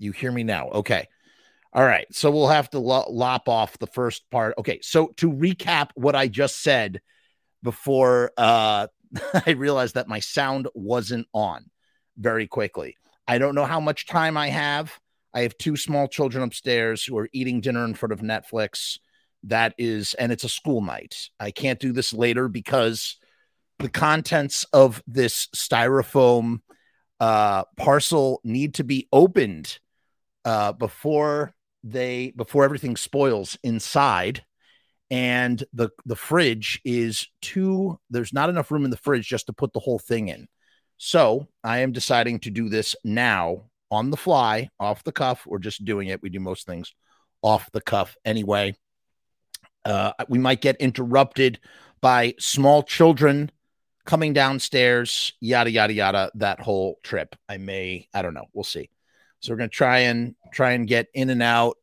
You hear me now? Okay. All right. So we'll have to lop off the first part. Okay. So to recap what I just said before uh, I realized that my sound wasn't on very quickly. I don't know how much time I have. I have two small children upstairs who are eating dinner in front of Netflix. That is, and it's a school night. I can't do this later because the contents of this styrofoam uh, parcel need to be opened uh, before they before everything spoils inside and the the fridge is too there's not enough room in the fridge just to put the whole thing in. So i am deciding to do this now on the fly off the cuff. We're just doing it. We do most things off the cuff anyway. Uh, we might get interrupted by small children coming downstairs yada yada yada that whole trip. I may i don't know. We'll see so we're going to try and try and get in and out,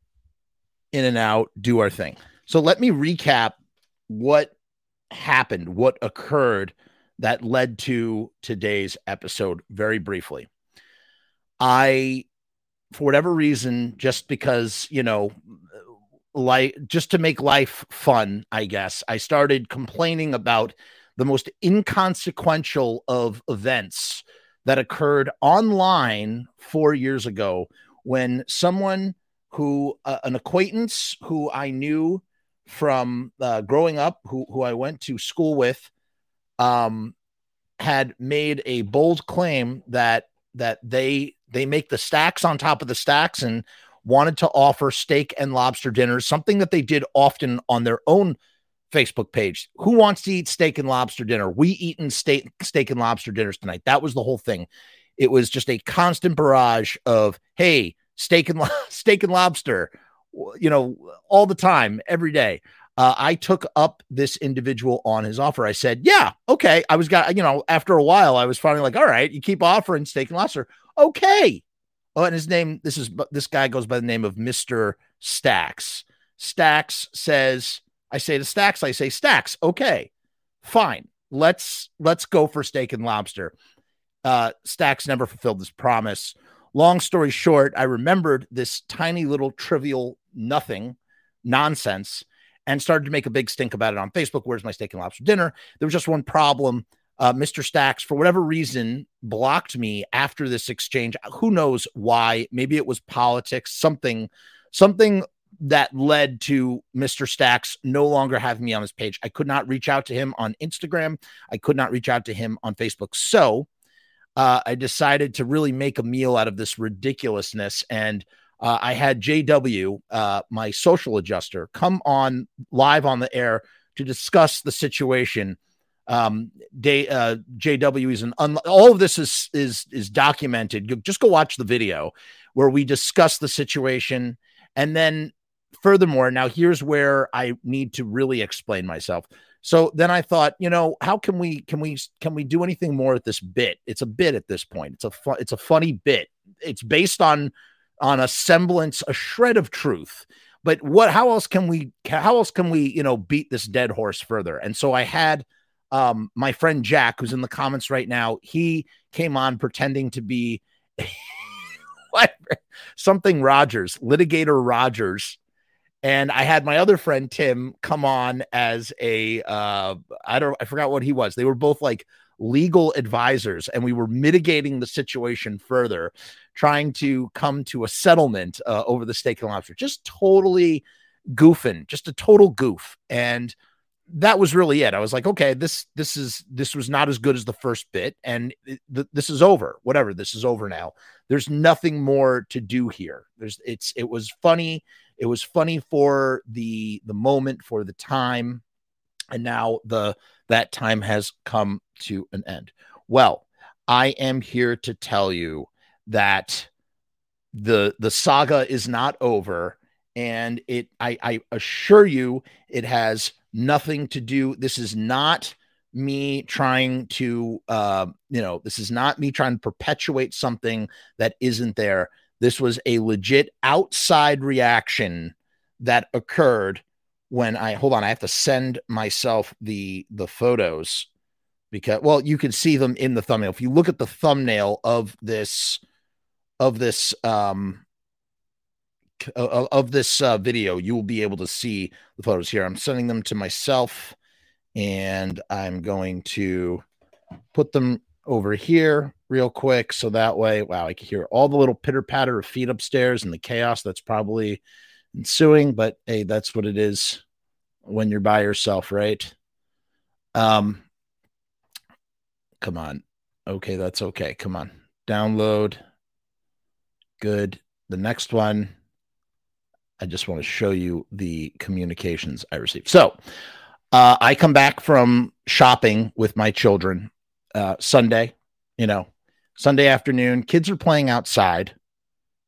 in and out, do our thing. So let me recap what happened, what occurred that led to today's episode very briefly. I, for whatever reason, just because, you know, like just to make life fun, I guess, I started complaining about the most inconsequential of events that occurred online four years ago when someone who, uh, an acquaintance who I knew from uh, growing up, who, who I went to school with, um, had made a bold claim that that they they make the stacks on top of the stacks and wanted to offer steak and lobster dinners, something that they did often on their own Facebook page. Who wants to eat steak and lobster dinner? We eating steak steak and lobster dinners tonight. That was the whole thing. It was just a constant barrage of hey, steak and steak and lobster, you know, all the time, every day. Uh, I took up this individual on his offer. I said, "Yeah, okay." I was got you know after a while, I was finally like, "All right, you keep offering steak and lobster, okay." Oh, and his name this is this guy goes by the name of Mister Stacks. Stacks says I say to Stacks, I say, Stacks, okay, fine. Let's let's go for steak and lobster. Uh, Stacks never fulfilled this promise. Long story short, I remembered this tiny little trivial nothing nonsense and started to make a big stink about it on Facebook. Where's my steak and lobster dinner? There was just one problem. Uh, Mr. Stacks, for whatever reason, blocked me after this exchange. Who knows why? Maybe it was politics, something, something that led to Mr. Stacks no longer having me on his page. I could not reach out to him on Instagram. I could not reach out to him on Facebook. So uh, I decided to really make a meal out of this ridiculousness. And uh, I had JW, uh, my social adjuster, come on live on the air to discuss the situation. Um, day, uh, JW is an un- all of this is is is documented. You just go watch the video where we discuss the situation, and then furthermore, now here's where I need to really explain myself. So then I thought, you know, how can we can we can we do anything more at this bit? It's a bit at this point. It's a fu- it's a funny bit. It's based on on a semblance, a shred of truth. But what? How else can we? How else can we? You know, beat this dead horse further? And so I had um my friend Jack, who's in the comments right now. He came on pretending to be something Rogers, litigator Rogers, and I had my other friend Tim come on as a uh, I don't I forgot what he was. They were both like legal advisors, and we were mitigating the situation further, trying to come to a settlement uh, over the steak and lobster. Just totally goofing, just a total goof, and that was really it. I was like, okay, this this is this was not as good as the first bit, and th- this is over. Whatever, this is over now. There's nothing more to do here. There's it's it was funny it was funny for the the moment for the time and now the that time has come to an end. Well i am here to tell you that the the saga is not over and it i i assure you it has nothing to do this is not me trying to uh you know this is not me trying to perpetuate something that isn't there this was a legit outside reaction that occurred when I hold on. I have to send myself the the photos because well, you can see them in the thumbnail. If you look at the thumbnail of this of this um of, this uh, video, you will be able to see the photos here. I'm sending them to myself, and I'm going to put them over here real quick so that way, wow, I can hear all the little pitter patter of feet upstairs and the chaos that's probably ensuing. But hey, that's what it is when you're by yourself, right? Um, come on. Okay, that's okay. Come on. Download. Good. The next one, I just want to show you the communications I received. So uh, I come back from shopping with my children uh, Sunday, you know, Sunday afternoon. Kids are playing outside.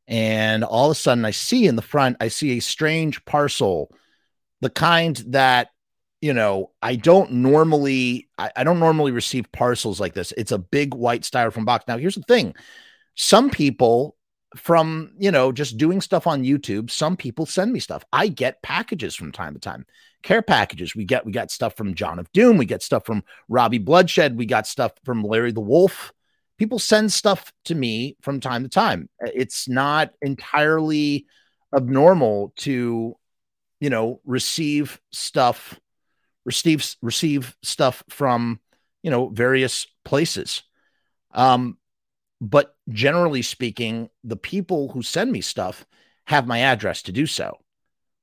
And all of a sudden, I see in the front, I see a strange parcel, the kind that you know, I don't normally I, I, don't normally receive parcels like this. It's a big white styrofoam box. Now, here's the thing. Some people from, you know, just doing stuff on YouTube, some people send me stuff. I get packages from time to time. Care packages. We get we got stuff from John of Doom, we get stuff from Robbie Bloodshed, we got stuff from Larry the Wolf. People send stuff to me from time to time. It's not entirely abnormal to, you know, receive stuff receive receive stuff from you know various places um but generally speaking the people who send me stuff have my address to do so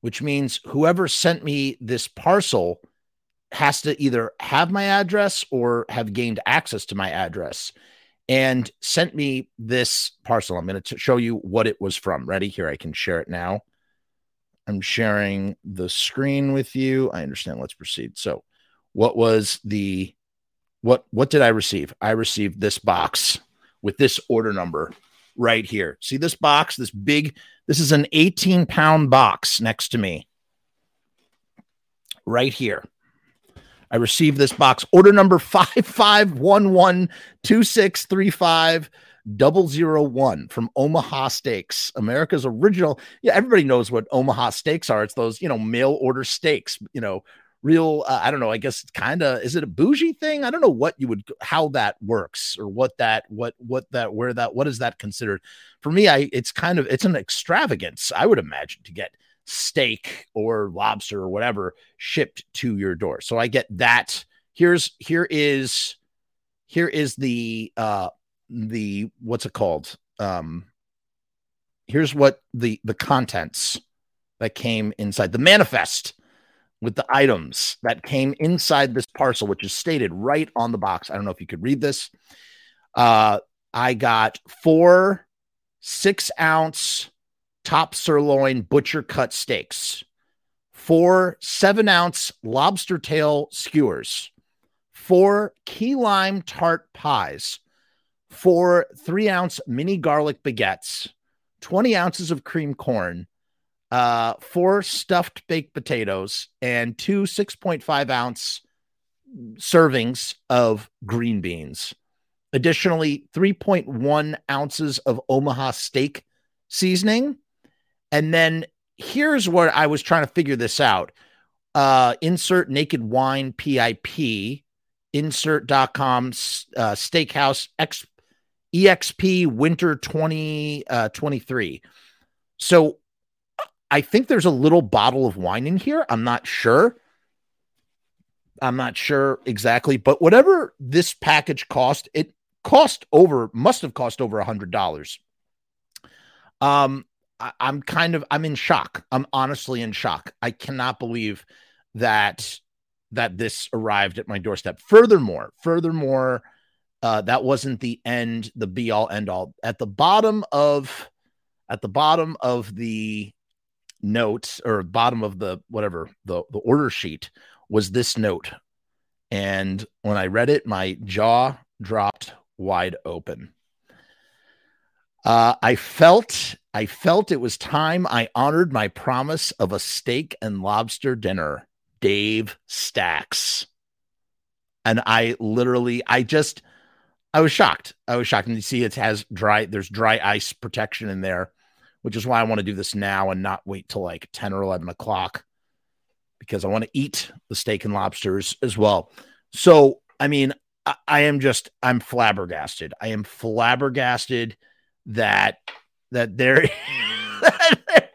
which means whoever sent me this parcel has to either have my address or have gained access to my address and sent me this parcel. I'm going to show you what it was from. Ready? Here, I can share it now. I'm sharing the screen with you. I understand. Let's proceed. So, what was the what what did I receive? I received this box with this order number right here. See this box, this big this is an 18 pound box next to me. Right here. I received this box. Order number 55112635 double zero one from Omaha Steaks, America's original. Yeah, everybody knows what Omaha steaks are. It's those, you know, mail order steaks, you know, real, uh, I don't know, I guess it's kind of, is it a bougie thing? I don't know what you would, how that works or what that, what, what that, where that, what is that considered? For me, I, it's kind of, it's an extravagance, I would imagine, to get steak or lobster or whatever shipped to your door. So I get that. Here's, here is, here is the, uh, the what's it called? Um, here's what the the contents that came inside the manifest with the items that came inside this parcel, which is stated right on the box. I don't know if you could read this. Uh, I got four six ounce top sirloin butcher cut steaks, four seven ounce lobster tail skewers, four key lime tart pies, four three ounce mini garlic baguettes, 20 ounces of cream corn, uh, four stuffed baked potatoes, and two 6.5 ounce servings of green beans. Additionally, 3.1 ounces of Omaha steak seasoning. And then here's where I was trying to figure this out. Uh, insert naked wine PIP, insert.com, uh, steakhouse X EXP Winter 2023. Uh, so I think there's a little bottle of wine in here. I'm not sure. I'm not sure exactly, but whatever this package cost, it cost over, must have cost over a hundred dollars. Um, I, I'm kind of, I'm in shock. I'm honestly in shock. I cannot believe that that this arrived at my doorstep. Furthermore, furthermore, uh, that wasn't the end, the be all end all. At the bottom of, at the bottom of the note or bottom of the whatever the the order sheet was this note, and when I read it, my jaw dropped wide open. Uh, I felt I felt it was time I honored my promise of a steak and lobster dinner. Dave Stacks. And I literally, I just, I was shocked. I was shocked. And you see, it has dry, there's dry ice protection in there, which is why I want to do this now and not wait till like 10 or 11 o'clock because I want to eat the steak and lobsters as well. So, I mean, I, I am just, I'm flabbergasted. I am flabbergasted that, that there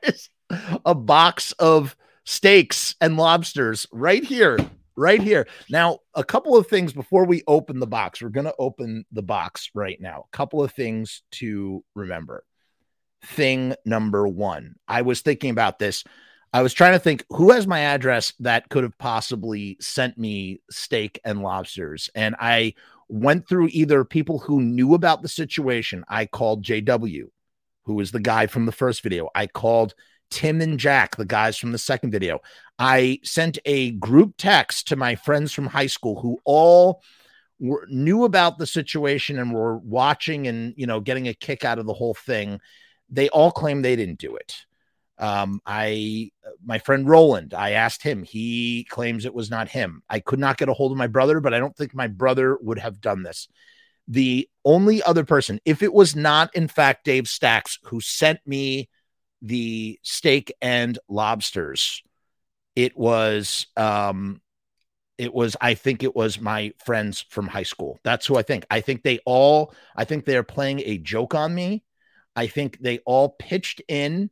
is mm. a box of steaks and lobsters right here, right here. Now, a couple of things before we open the box. We're going to open the box right now. A couple of things to remember. Thing number one, I was thinking about this. I was trying to think who has my address that could have possibly sent me steak and lobsters. And I went through either people who knew about the situation. I called JW, who was the guy from the first video. I called Tim and Jack, the guys from the second video. I sent a group text to my friends from high school who all were, knew about the situation and were watching and you know getting a kick out of the whole thing. They all claim they didn't do it. Um, I, my friend Roland, I asked him. He claims it was not him. I could not get a hold of my brother, but I don't think my brother would have done this. The only other person, if it was not in fact Dave Stacks who sent me the steak and lobsters, it was, um, it was, I think it was my friends from high school. That's who I think. I think they all, I think they're playing a joke on me. I think they all pitched in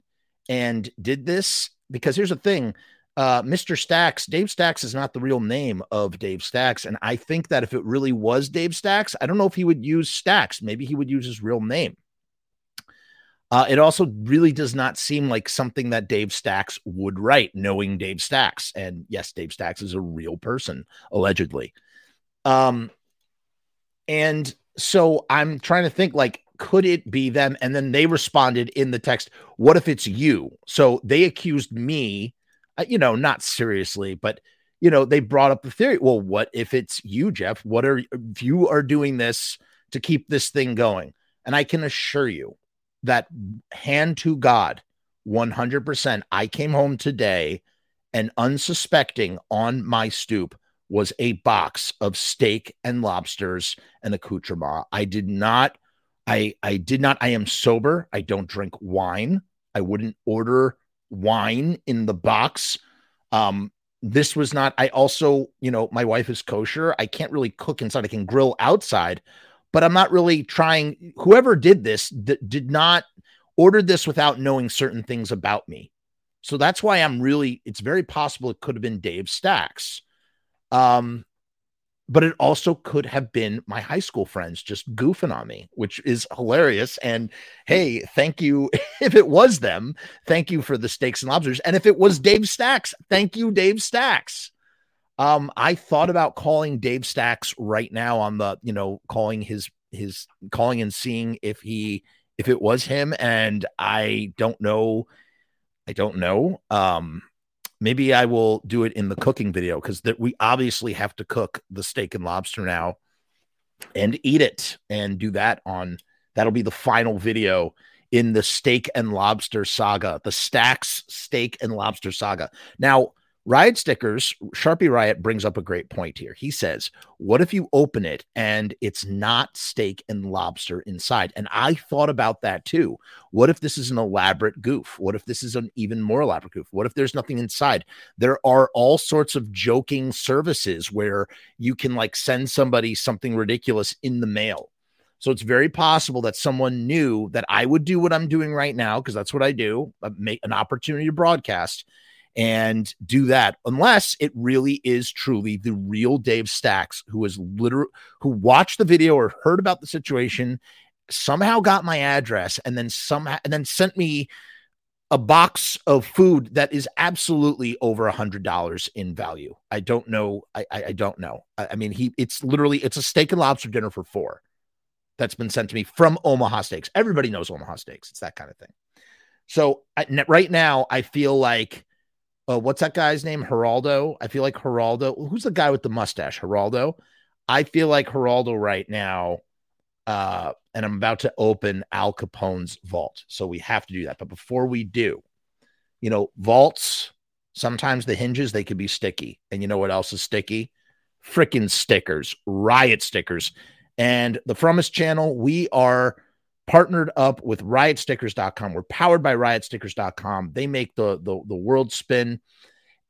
and did this because here's the thing uh, Mr. Stacks, Dave Stacks is not the real name of Dave Stacks. And I think that if it really was Dave Stacks, I don't know if he would use Stacks. Maybe he would use his real name. Uh, it also really does not seem like something that Dave Stacks would write, knowing Dave Stacks. And yes, Dave Stacks is a real person, allegedly. Um, and so I'm trying to think like, could it be them? And then they responded in the text, What if it's you? So they accused me, Uh, you know, not seriously, but, you know, they brought up the theory. Well, what if it's you, Jeff? What are you are doing this to keep this thing going? And I can assure you that hand to God, 100%. I came home today and unsuspecting on my stoop was a box of steak and lobsters and accoutrement. I did not I I did not. I am sober. I don't drink wine. I wouldn't order wine in the box. Um, this was not. I also, you know, my wife is kosher. I can't really cook inside. I can grill outside, but I'm not really trying. Whoever did this th- did not ordered this without knowing certain things about me. So that's why I'm really. It's very possible it could have been Dave Stacks. Um, but it also could have been my high school friends just goofing on me, which is hilarious. And hey, thank you. if it was them, thank you for the steaks and lobsters. And if it was Dave Stacks, thank you, Dave Stacks. Um, I thought about calling Dave Stacks right now on the, you know, calling his his calling and seeing if he if it was him. And I don't know. I don't know. Um, maybe I will do it in the cooking video because that we obviously have to cook the steak and lobster now and eat it and do that on that'll be the final video in the steak and lobster saga, the Stacks steak and lobster saga. Now, Riot stickers, Sharpie Riot brings up a great point here. He says, What if you open it and it's not steak and lobster inside? And I thought about that too. What if this is an elaborate goof? What if this is an even more elaborate goof? What if there's nothing inside? There are all sorts of joking services where you can like send somebody something ridiculous in the mail. So it's very possible that someone knew that I would do what I'm doing right now because that's what I do, uh, make an opportunity to broadcast and do that unless it really is truly the real Dave Stacks who is literally who watched the video or heard about the situation, somehow got my address and then somehow and then sent me a box of food that is absolutely over a hundred dollars in value. I don't know. I, I, I don't know. I, I, mean, he it's literally it's a steak and lobster dinner for four that's been sent to me from Omaha Steaks. Everybody knows Omaha Steaks. It's that kind of thing. So I, right now, I feel like uh, what's that guy's name? Geraldo. I feel like Geraldo. Who's the guy with the mustache? Geraldo. I feel like Geraldo right now. Uh, and I'm about to open Al Capone's vault. So we have to do that. But before we do, you know, vaults, sometimes the hinges, they could be sticky. And you know what else is sticky? Freaking stickers, riot stickers. And the Frumest channel, we are partnered up with riotstickers.com. We're powered by riotstickers.com. They make the, the, the world spin.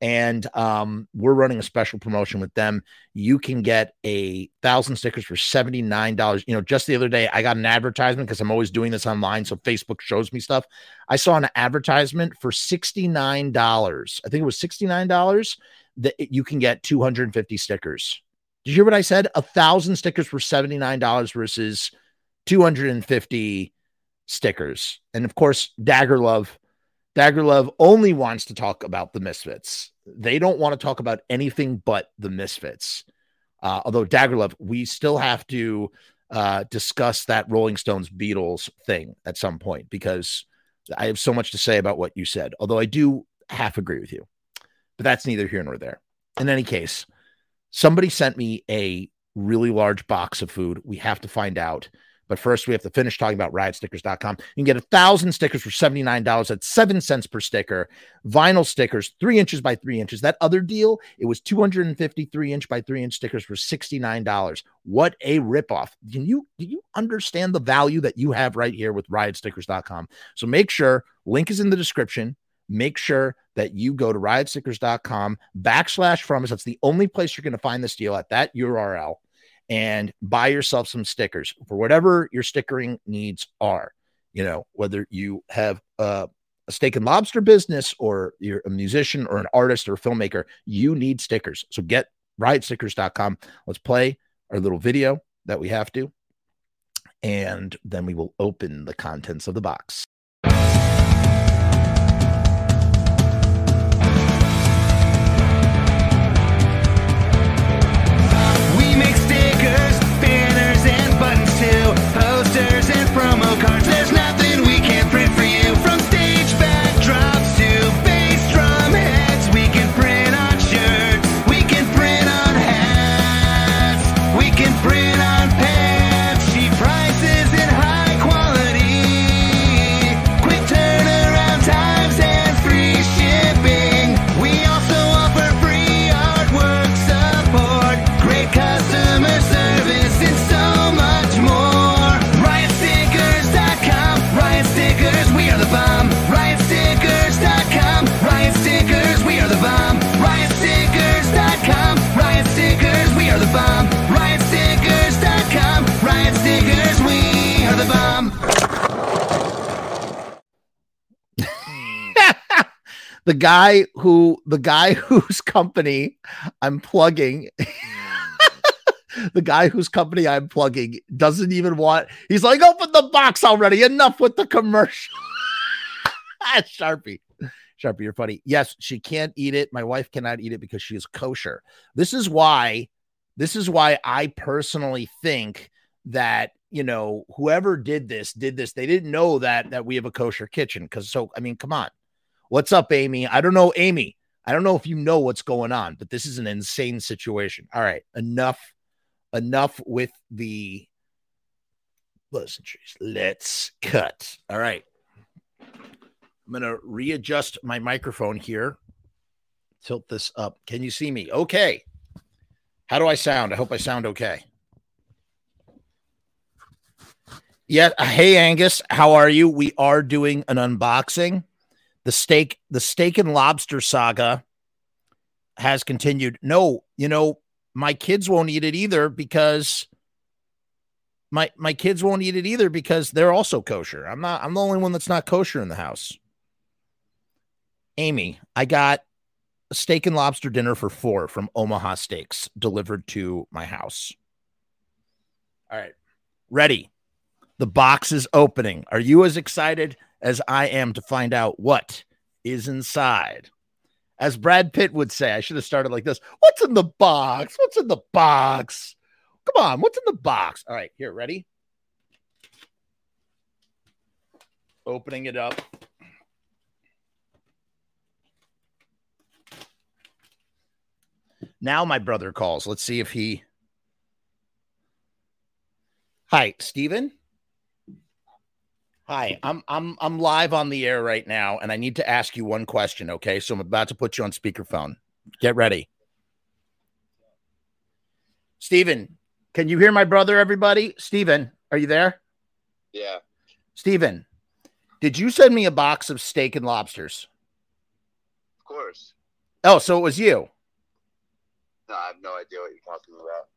and um, we're running a special promotion with them. You can get a thousand stickers for seventy nine dollars. You know, just the other day I got an advertisement because I'm always doing this online, so Facebook shows me stuff. I saw an advertisement for sixty nine dollars. I think it was sixty nine dollars that you can get two hundred and fifty stickers. Did you hear what I said? A thousand stickers for seventy nine dollars versus two hundred and fifty stickers, and of course, Dagger Love Dagger Love only wants to talk about the Misfits. They don't want to talk about anything but the Misfits. Uh, although Dagger Love, we still have to uh, discuss that Rolling Stones Beatles thing at some point because I have so much to say about what you said. Although I do half agree with you, but that's neither here nor there. In any case, somebody sent me a really large box of food. We have to find out but first, we have to finish talking about riotstickers.com. You can get a thousand stickers for $79. at seven cents per sticker. Vinyl stickers, three inches by three inches. That other deal, it was 253 inch by three inch stickers for $69. What a ripoff. Can you do you understand the value that you have right here with riotstickers.com? So make sure link is in the description. Make sure that you go to riotstickers.com backslash from us. That's the only place you're going to find this deal at that URL and buy yourself some stickers for whatever your stickering needs are. You know, whether you have a, steak and lobster business or you're a musician or an artist or a filmmaker, you need stickers. So get riotstickers.com. Let's play our little video that we have to, and then we will open the contents of the box. The guy who the guy whose company I'm plugging the guy whose company I'm plugging doesn't even want he's like open the box already enough with the commercial. Sharpie. Sharpie you're funny. Yes she can't eat it. My wife cannot eat it because she is kosher. This is why this is why I personally think that you know whoever did this did this they didn't know that that we have a kosher kitchen because so I mean come on What's up, Amy? I don't know, Amy. I don't know if you know what's going on, but this is an insane situation. All right, enough, enough with the pleasantries. Let's cut. All right. I'm going to readjust my microphone here. Tilt this up. Can you see me? Okay. How do I sound? I hope I sound okay. Yeah. Hey, Angus. How are you? We are doing an unboxing the steak the steak and lobster saga has continued. No, you know, my kids won't eat it either because my my kids won't eat it either because they're also kosher. I'm not I'm the only one that's not kosher in the house. Amy, I got a steak and lobster dinner for 4 from Omaha Steaks delivered to my house. All right. Ready. The box is opening. Are you as excited as I am to find out what is inside. As Brad Pitt would say, I should have started like this What's in the box? What's in the box? Come on, what's in the box? All right, here, ready? Opening it up. Now my brother calls. Let's see if he. Hi, Steven. Hi, I'm I'm I'm live on the air right now, and I need to ask you one question. Okay, so I'm about to put you on speakerphone. Get ready, Stephen. Can you hear my brother? Everybody, Stephen, are you there? Yeah. Stephen, did you send me a box of steak and lobsters? Of course. Oh, so it was you. No, I have no idea what you're talking about.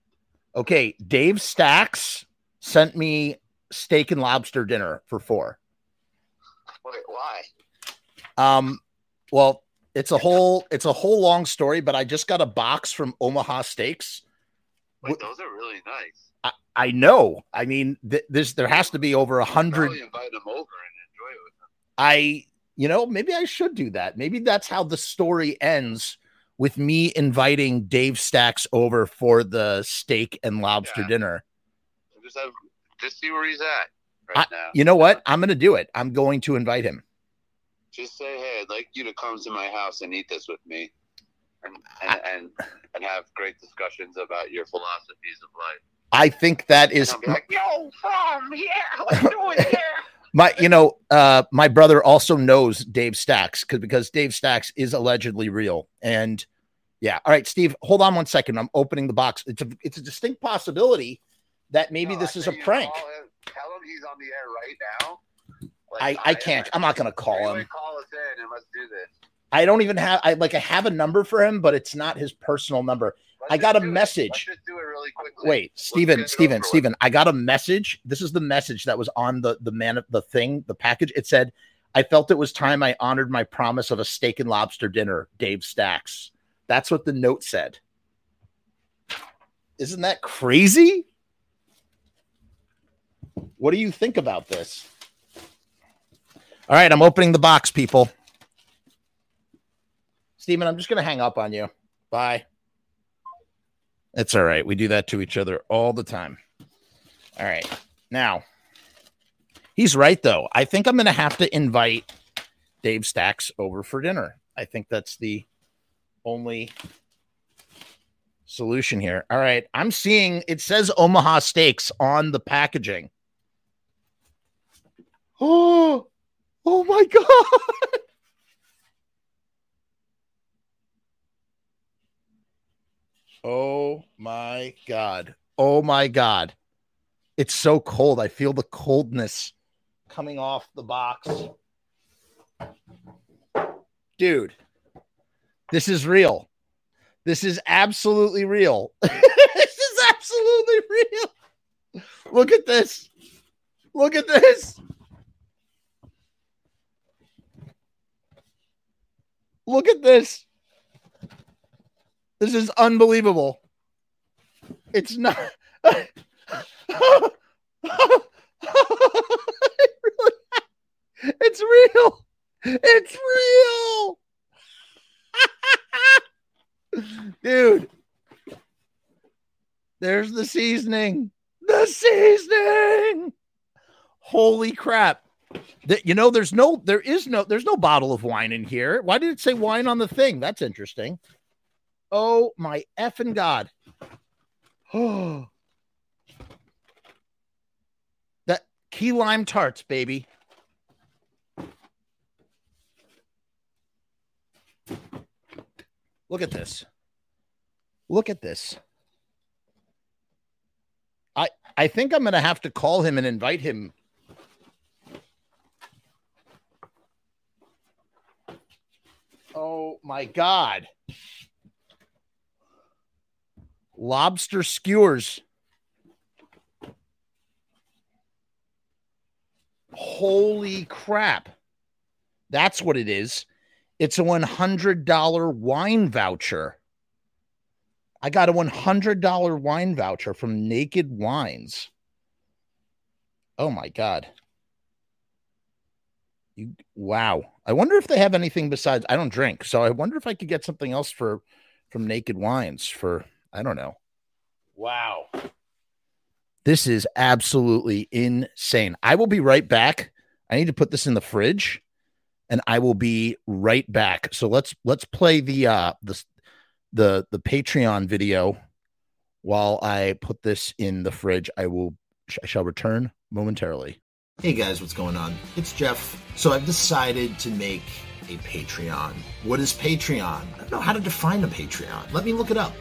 Okay, Dave Stacks sent me steak and lobster dinner for four. Wait, why? Um, well, it's a whole it's a whole long story, but I just got a box from Omaha Steaks. Wait, those are really nice. I, I know. I mean, th- this there has to be over a hundred. Invite them over and enjoy it with them. I, you know, maybe I should do that. Maybe that's how the story ends with me inviting Dave Stacks over for the steak and lobster Yeah. dinner. Just have, just see where he's at right now. You know what? I'm going to do it. I'm going to invite him. Just say, hey, I'd like you to come to my house and eat this with me, and and and, and have great discussions about your philosophies of life. I think that is And I'll be like, yo, from yeah, let's do it here. my, you know, uh, my brother also knows Dave Stacks because because Dave Stacks is allegedly real. And yeah, all right, Steve, hold on one second. I'm opening the box. It's a it's a distinct possibility that maybe No, this I is a prank. call him- tell him he's on the air right now. I, I can't. I'm not going to call him. Call us in and let's do this. I don't even have. I like. I have a number for him, but it's not his personal number. Let's I got a message. Let's just do it really quickly. Wait, Steven, Steven. Steven. I got a message. This is the message that was on the the man of the thing the package. It said, "I felt it was time I honored my promise of a steak and lobster dinner." Dave Stacks. That's what the note said. Isn't that crazy? What do you think about this? All right, I'm opening the box, people. Steven, I'm just going to hang up on you. Bye. It's all right. We do that to each other all the time. All right. Now, he's right, though. I think I'm going to have to invite Dave Stacks over for dinner. I think that's the only solution here. All right. I'm seeing it says Omaha Steaks on the packaging. Oh, oh my God. Oh my God. Oh my God. It's so cold. I feel the coldness coming off the box. Dude, this is real. This is absolutely real. this is absolutely real. Look at this. Look at this. Look at this. This is unbelievable. It's not. it's real. It's real. Dude. There's the seasoning. The seasoning. Holy crap. That you know, there's no, there is no, there's no bottle of wine in here. Why did it say wine on the thing? That's interesting. Oh my effing god. Oh. that key lime tarts, baby. Look at this. Look at this. I I think I'm going to have to call him and invite him. Oh my god. Lobster skewers. Holy crap. That's what it is. It's a $100 wine voucher. I got a $100 wine voucher from Naked Wines. Oh my god. You wow. I wonder if they have anything besides I don't drink, so I wonder if I could get something else for from Naked Wines for I don't know. Wow. This is absolutely insane. I will be right back. I need to put this in the fridge and I will be right back. So let's let's play the uh the the the Patreon video while I put this in the fridge. I will I shall return momentarily. Hey guys, what's going on? It's Jeff. So I've decided to make a Patreon. What is Patreon? I don't know how to define a Patreon. Let me look it up.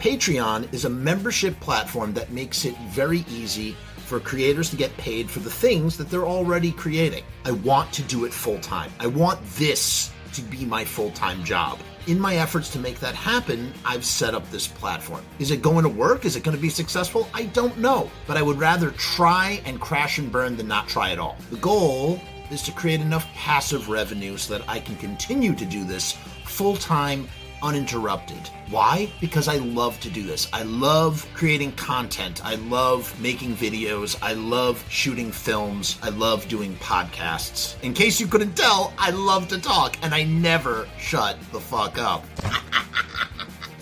Patreon is a membership platform that makes it very easy for creators to get paid for the things that they're already creating. I want to do it full time. I want this to be my full time job. In my efforts to make that happen, I've set up this platform. Is it going to work? Is it going to be successful? I don't know. But I would rather try and crash and burn than not try at all. The goal is to create enough passive revenue so that I can continue to do this full time uninterrupted. Why? Because I love to do this. I love creating content. I love making videos. I love shooting films. I love doing podcasts. In case you couldn't tell, I love to talk and I never shut the fuck up.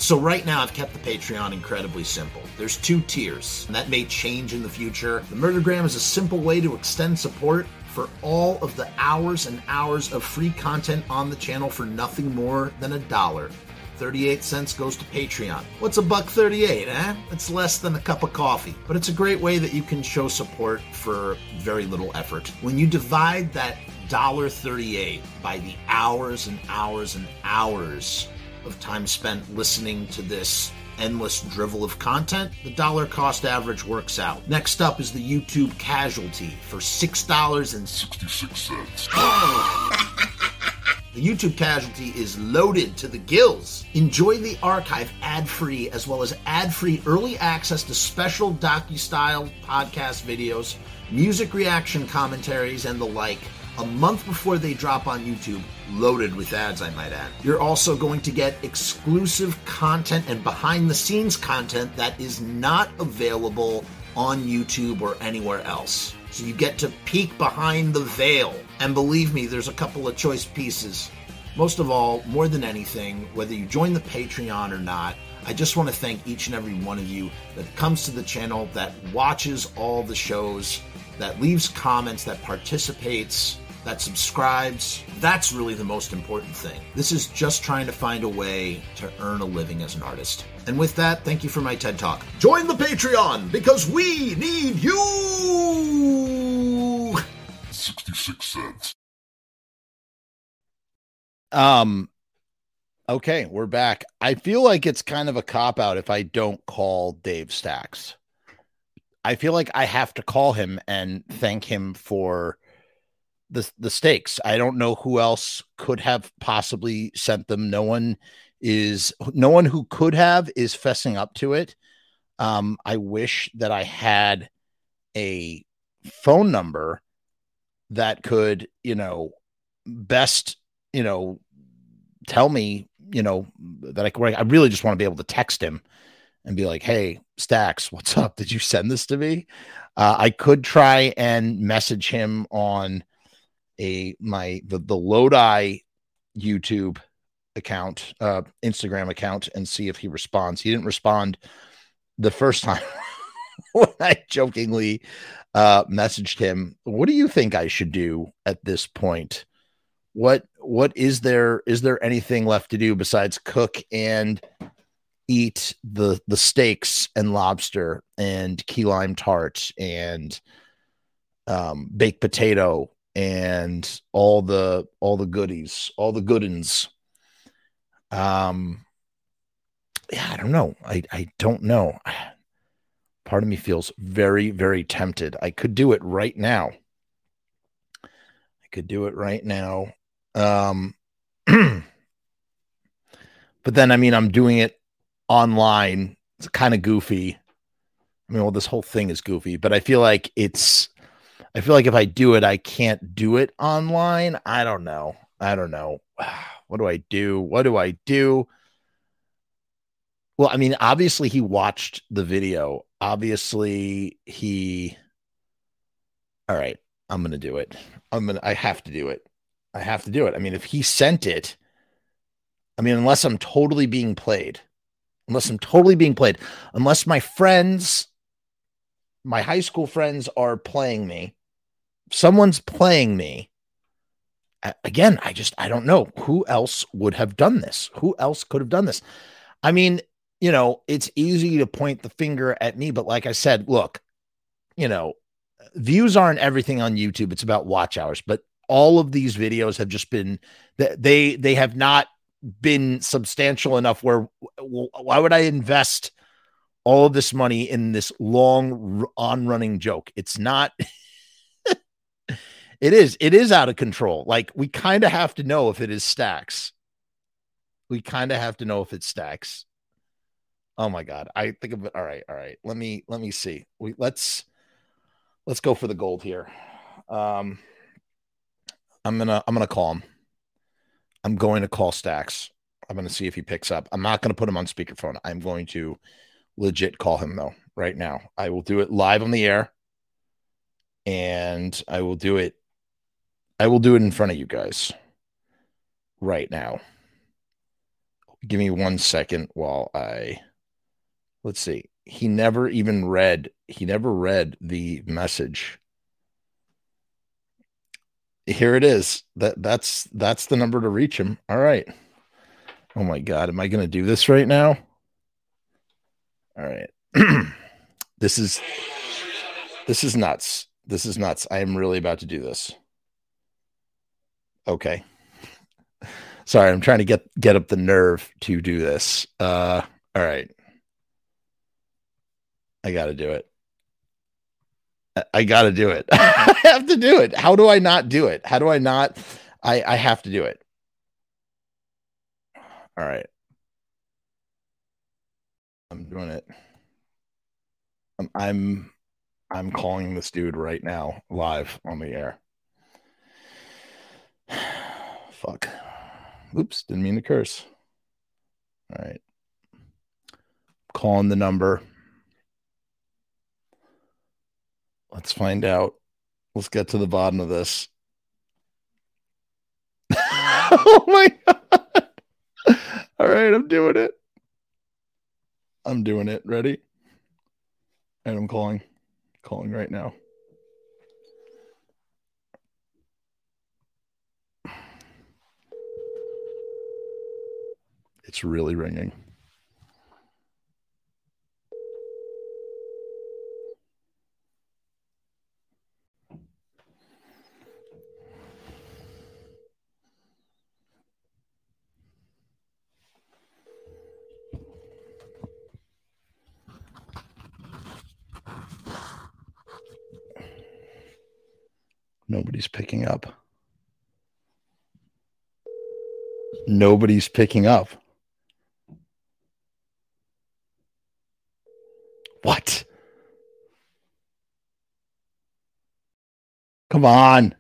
So right now I've kept the Patreon incredibly simple. There's two tiers, and that may change in the future. The Murdergram is a simple way to extend support for all of the hours and hours of free content on the channel for nothing more than a dollar. 38 cents goes to Patreon. What's a buck 38, eh? It's less than a cup of coffee, but it's a great way that you can show support for very little effort. When you divide that $1.38 by the hours and hours and hours of time spent listening to this endless drivel of content, the dollar cost average works out. Next up is the YouTube casualty for $6.66. The YouTube casualty is loaded to the gills. Enjoy the archive ad free, as well as ad free early access to special docu style podcast videos, music reaction commentaries, and the like a month before they drop on YouTube, loaded with ads, I might add. You're also going to get exclusive content and behind the scenes content that is not available on YouTube or anywhere else. So you get to peek behind the veil. And believe me, there's a couple of choice pieces. Most of all, more than anything, whether you join the Patreon or not, I just want to thank each and every one of you that comes to the channel, that watches all the shows, that leaves comments, that participates, that subscribes. That's really the most important thing. This is just trying to find a way to earn a living as an artist. And with that, thank you for my TED Talk. Join the Patreon because we need you! 66 cents. Um, okay, we're back. I feel like it's kind of a cop out if I don't call Dave Stacks. I feel like I have to call him and thank him for the the stakes. I don't know who else could have possibly sent them. No one is no one who could have is fessing up to it. Um, I wish that I had a phone number that could, you know, best, you know, tell me, you know, that I could. I really just want to be able to text him and be like, "Hey, Stacks, what's up? Did you send this to me?" Uh, I could try and message him on a my the the Lodi YouTube account, uh, Instagram account, and see if he responds. He didn't respond the first time when I jokingly uh, messaged him. What do you think I should do at this point? What what is there? Is there anything left to do besides cook and eat the the steaks and lobster and key lime tart and um, baked potato and all the all the goodies, all the goodins. Um, yeah, I don't know. I I don't know. Part of me feels very very tempted. I could do it right now. I could do it right now. Um, but then I mean, I'm doing it online. It's kind of goofy. I mean, well, this whole thing is goofy, but I feel like it's I feel like if I do it, I can't do it online. I don't know. I don't know. What do I do? What do I do? Well, I mean, obviously he watched the video. Obviously he All right, I'm going to do it. I'm going to I have to do it. I have to do it. I mean, if he sent it, I mean, unless I'm totally being played, unless I'm totally being played, unless my friends, my high school friends are playing me, someone's playing me again i just i don't know who else would have done this. Who else could have done this? I mean you know it's easy to point the finger at me but like i said look you know views aren't everything on youtube. It's about watch hours but all of these videos have just been they they have not been substantial enough where why would i invest all of this money in this long on running joke? It's not It is. It is out of control. Like we kind of have to know if it is stacks. We kind of have to know if it stacks. Oh my god. I think of it. All right. All right. Let me let me see. We let's let's go for the gold here. Um I'm gonna I'm gonna call him. I'm going to call Stacks. I'm gonna see if he picks up. I'm not gonna put him on speakerphone. I'm going to legit call him though right now. I will do it live on the air and I will do it I will do it in front of you guys right now. Give me one second while I let's see. He never even read, he never read the message. Here it is. That that's that's the number to reach him. All right. Oh my god, am I to do this right now? All right. this is this is nuts. This is nuts. I am really about to do this. Okay. Sorry, I'm trying to get get up the nerve to do this. Uh all right. I got to do it. I got to do it. I have to do it. How do I not do it? How do I not? I I have to do it. All right. I'm doing it. I'm I'm, I'm calling this dude right now live on the air. Fuck. Oops, didn't mean to curse. All right. Calling the number. Let's find out. Let's get to the bottom of this. oh my god. All right, I'm doing it. I'm doing it. Ready? And I'm calling. Calling right now. It's really ringing. Nobody's picking up. Nobody's picking up. What? Come on.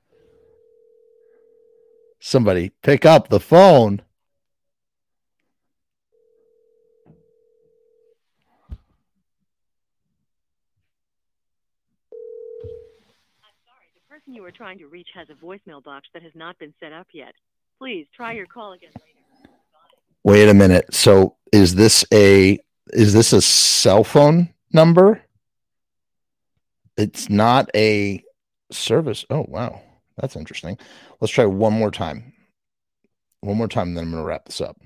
Somebody pick up the phone. I'm sorry, the person you are trying to reach has a voicemail box that has not been set up yet. Please try your call again later. Wait a minute. So is this a is this a cell phone number? It's not a service. Oh wow. That's interesting. Let's try one more time. One more time, then I'm gonna wrap this up.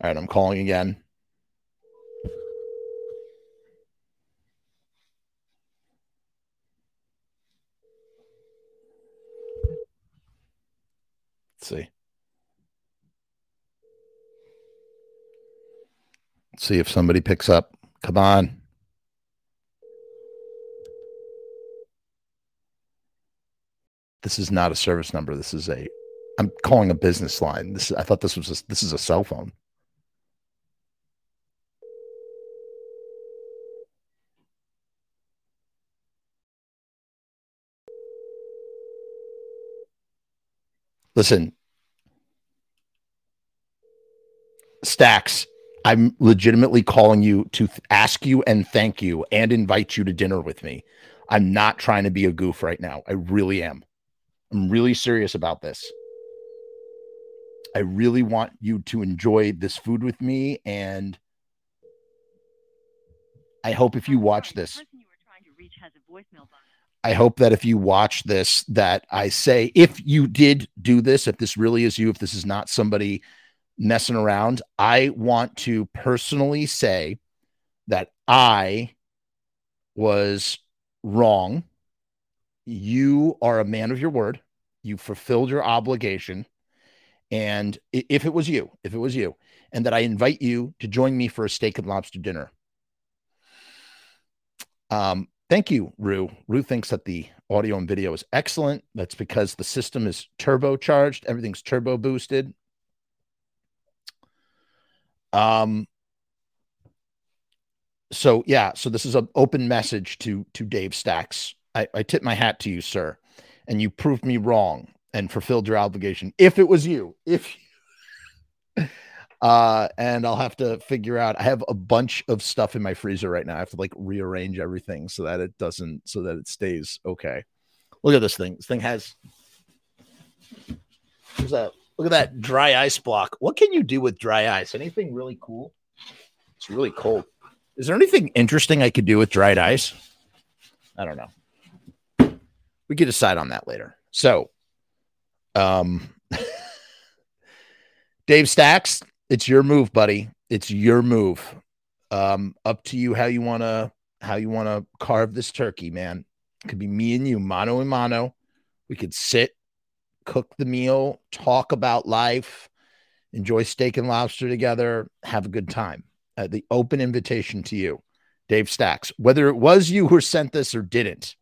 All right, I'm calling again. Let's see. Let's see if somebody picks up. Come on. This is not a service number. This is a I'm calling a business line. This I thought this was a, this is a cell phone. Listen, Stacks, I'm legitimately calling you to th- ask you and thank you and invite you to dinner with me. I'm not trying to be a goof right now. I really am. I'm really serious about this. I really want you to enjoy this food with me. And I hope if you watch this, I hope that if you watch this, that I say, if you did do this, if this really is you, if this is not somebody messing around, I want to personally say that I was wrong. You are a man of your word. You fulfilled your obligation. And if it was you, if it was you, and that I invite you to join me for a steak and lobster dinner. Um, Thank you, Rue. Rue thinks that the audio and video is excellent. That's because the system is turbocharged, everything's turbo boosted. Um, so yeah, so this is an open message to to Dave Stacks. I, I tip my hat to you, sir, and you proved me wrong and fulfilled your obligation. If it was you, if uh, and I'll have to figure out. I have a bunch of stuff in my freezer right now. I have to like rearrange everything so that it doesn't, so that it stays okay. Look at this thing. This thing has. What's that? Look at that dry ice block. What can you do with dry ice? Anything really cool? It's really cold. Is there anything interesting I could do with dried ice? I don't know. We could decide on that later. So, um, Dave Stacks, it's your move, buddy. It's your move. Um, up to you how you want to how you want to carve this turkey, man. It could be me and you, mano and mano. We could sit, cook the meal, talk about life, enjoy steak and lobster together, have a good time. Uh, the open invitation to you, Dave Stacks. Whether it was you who sent this or didn't,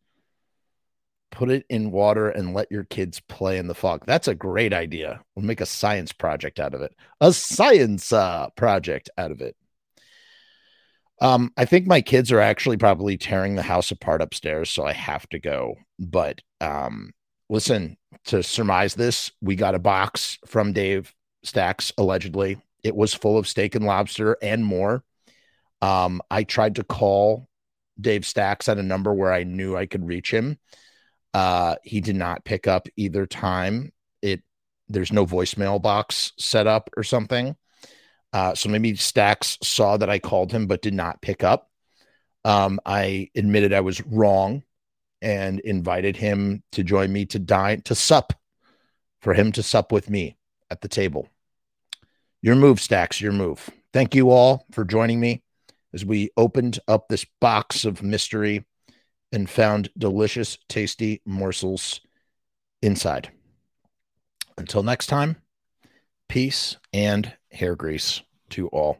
put it in water and let your kids play in the fog. That's a great idea. We'll make a science project out of it. A science uh, project out of it. Um, I think my kids are actually probably tearing the house apart upstairs, so I have to go. But um, listen, to surmise this, we got a box from Dave Stacks, allegedly. It was full of steak and lobster and more. Um, I tried to call Dave Stacks at a number where I knew I could reach him. Uh, he did not pick up either time. It there's no voicemail box set up or something. Uh, so maybe Stacks saw that I called him but did not pick up. Um, I admitted I was wrong and invited him to join me to dine to sup for him to sup with me at the table. Your move, Stacks, your move. Thank you all for joining me as we opened up this box of mystery and found delicious, tasty morsels inside. Until next time, peace and hair grease to all.